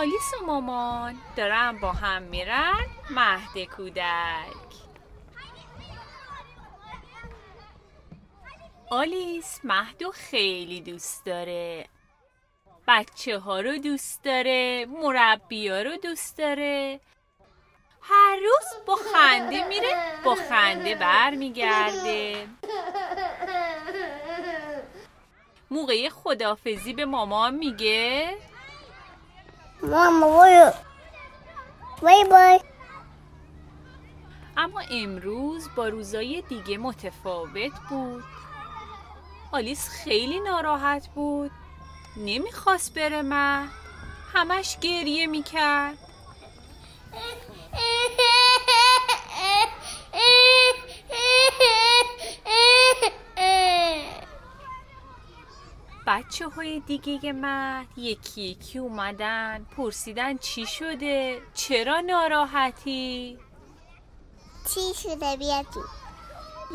آلیس و مامان. دارن با هم میرن. مهد کودک. آلیس مهدو خیلی دوست داره. بچه ها رو دوست داره. مربی ها رو دوست داره. هر روز با خنده میره با خنده برمیگرده موقع خدافزی به مامان میگه. ماما بایو بای بای اما امروز با روزای دیگه متفاوت بود. آلیس خیلی ناراحت بود. نمی‌خواست بره مهد همش گریه می‌کرد. بچه های دیگه مهد یکی یکی اومدن پرسیدن چی شده؟ چرا ناراحتی؟ چی شده بیا تو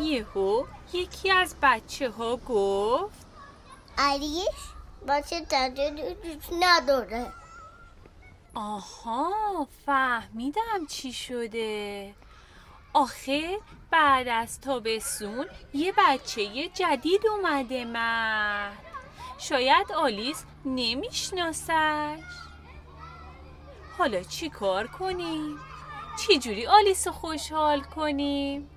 یهو یکی از بچه ها گفت علیش بچه تنده نداره. آها فهمیدم چی شده. آخه بعد از تابستون یه بچه جدید اومده مهد شاید آلیس نمیشناسش حالا چی کار کنیم؟ چجوری آلیس رو خوشحال کنیم؟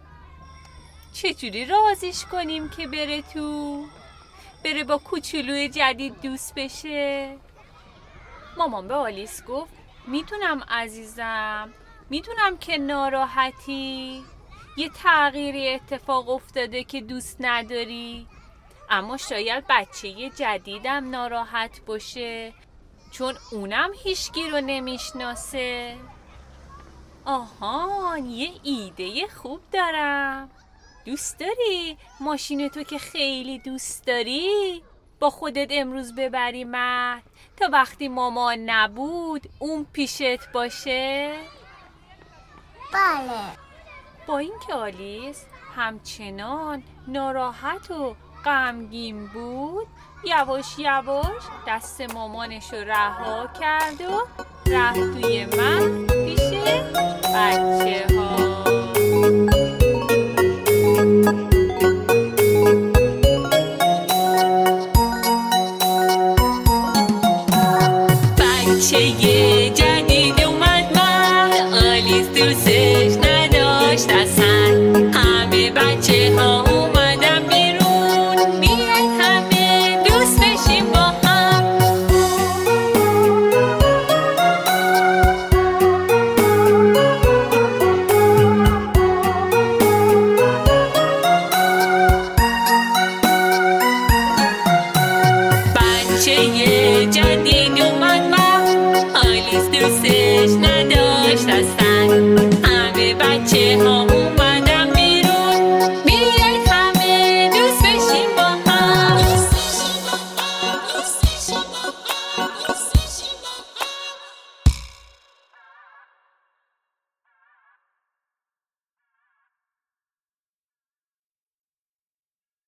چجوری رازش کنیم که بره تو؟ بره با کوچولوی جدید دوست بشه؟ مامان به آلیس گفت می‌تونم عزیزم می‌تونم که ناراحتی یه تغییری اتفاق افتاده که دوست نداری اما شاید بچه جدیدم ناراحت باشه. چون اونم هیچگی رو نمی‌شناسه. آهان یه ایده خوب دارم. دوست داری؟ ماشین تو که خیلی دوست داری؟ با خودت امروز ببری مهد تا وقتی مامان نبود اون پیشت باشه. بله. با اینکه آلیس همچنان ناراحت و غمگین بود. یواش یواش دست مامانش رو رها کرد و رفت توی من پیش بچه ها بچه cheia.